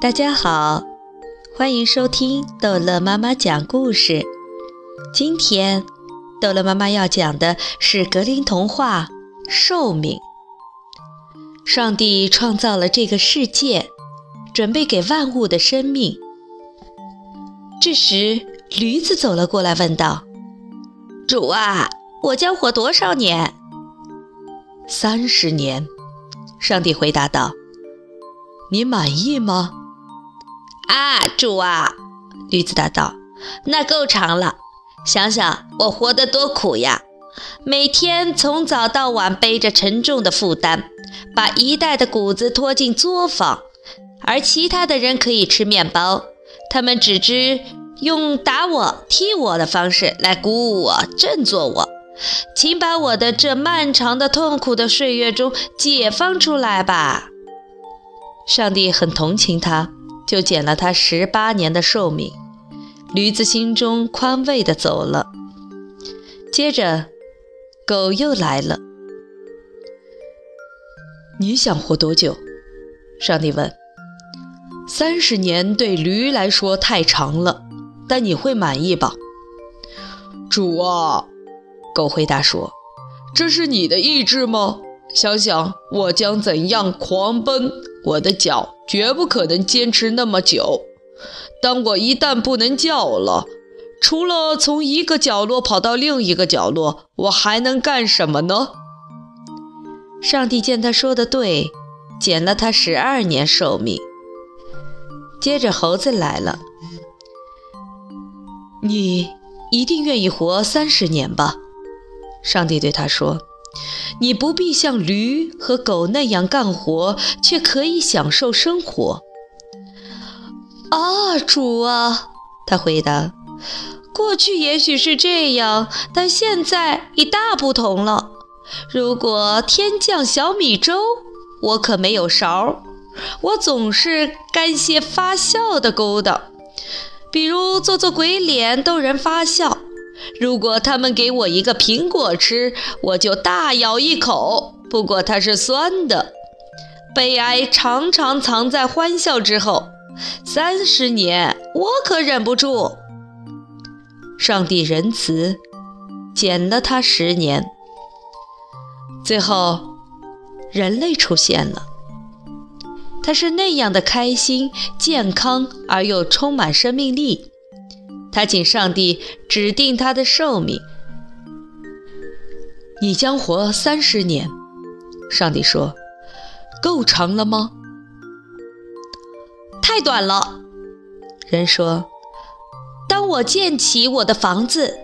大家好，欢迎收听逗乐妈妈讲故事。今天，逗乐妈妈要讲的是格林童话《寿命》。上帝创造了这个世界，准备给万物的生命。这时，驴子走了过来，问道：“主啊，我将活多少年？”“三十年。”上帝回答道。“你满意吗？”啊，主啊，驴子答道：“那够长了。想想我活得多苦呀！每天从早到晚背着沉重的负担，把一袋的谷子拖进作坊，而其他的人可以吃面包。他们只知用打我、踢我的方式来鼓舞我、振作我。请把我的这漫长的痛苦的岁月中解放出来吧！”上帝很同情他。就减了他十八年的寿命，驴子心中宽慰地走了。接着，狗又来了。你想活多久？上帝问。三十年对驴来说太长了，但你会满意吧？主啊，狗回答说：“这是你的意志吗？想想我将怎样狂奔。”我的脚绝不可能坚持那么久。当我一旦不能叫了，除了从一个角落跑到另一个角落，我还能干什么呢？上帝见他说的对，减了他十二年寿命。接着猴子来了，你一定愿意活三十年吧？上帝对他说。你不必像驴和狗那样干活，却可以享受生活。啊，主啊，他回答：“过去也许是这样，但现在已大不同了。如果天降小米粥，我可没有勺，我总是干些发笑的勾当，比如做做鬼脸逗人发笑。”如果他们给我一个苹果吃，我就大咬一口，不过它是酸的。悲哀常常藏在欢笑之后。三十年，我可忍不住。上帝仁慈，减了他十年。最后，人类出现了。他是那样的开心、健康而又充满生命力。他请上帝指定他的寿命，你将活三十年。上帝说：“够长了吗？”太短了。人说：“当我建起我的房子，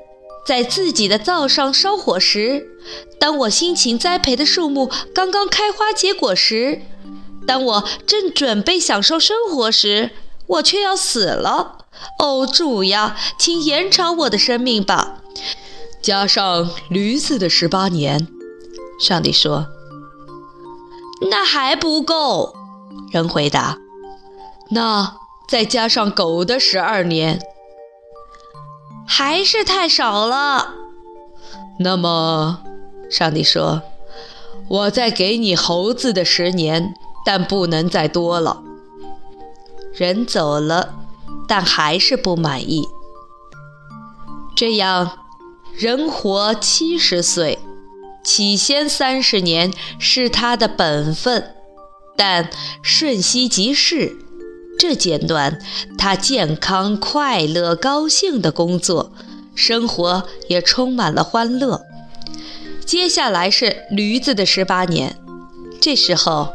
在自己的灶上烧火时，当我辛勤栽培的树木刚刚开花结果时，当我正准备享受生活时，我却要死了。”哦，主呀，请延长我的生命吧，加上驴子的十八年。上帝说：“那还不够。”人回答：“那再加上狗的十二年，还是太少了。”那么，上帝说：“我再给你猴子的十年，但不能再多了。”人走了。但还是不满意。这样，人活七十岁，起先三十年是他的本分，但瞬息即逝。这阶段，他健康、快乐、高兴的工作，生活也充满了欢乐。接下来是驴子的十八年，这时候，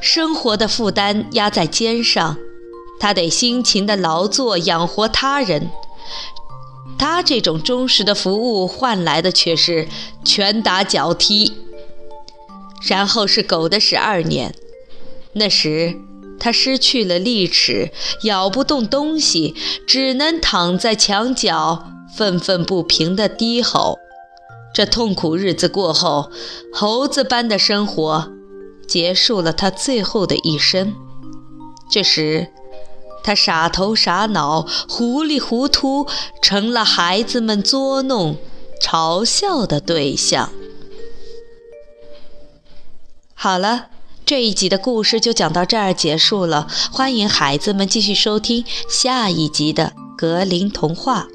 生活的负担压在肩上。他得辛勤的劳作养活他人，他这种忠实的服务换来的却是拳打脚踢。然后是狗的十二年，那时他失去了利齿，咬不动东西，只能躺在墙角愤愤不平地低吼。这痛苦日子过后，猴子般的生活结束了他最后的一生。这时。他傻头傻脑、糊里糊涂，成了孩子们捉弄、嘲笑的对象。好了，这一集的故事就讲到这儿结束了，欢迎孩子们继续收听下一集的格林童话。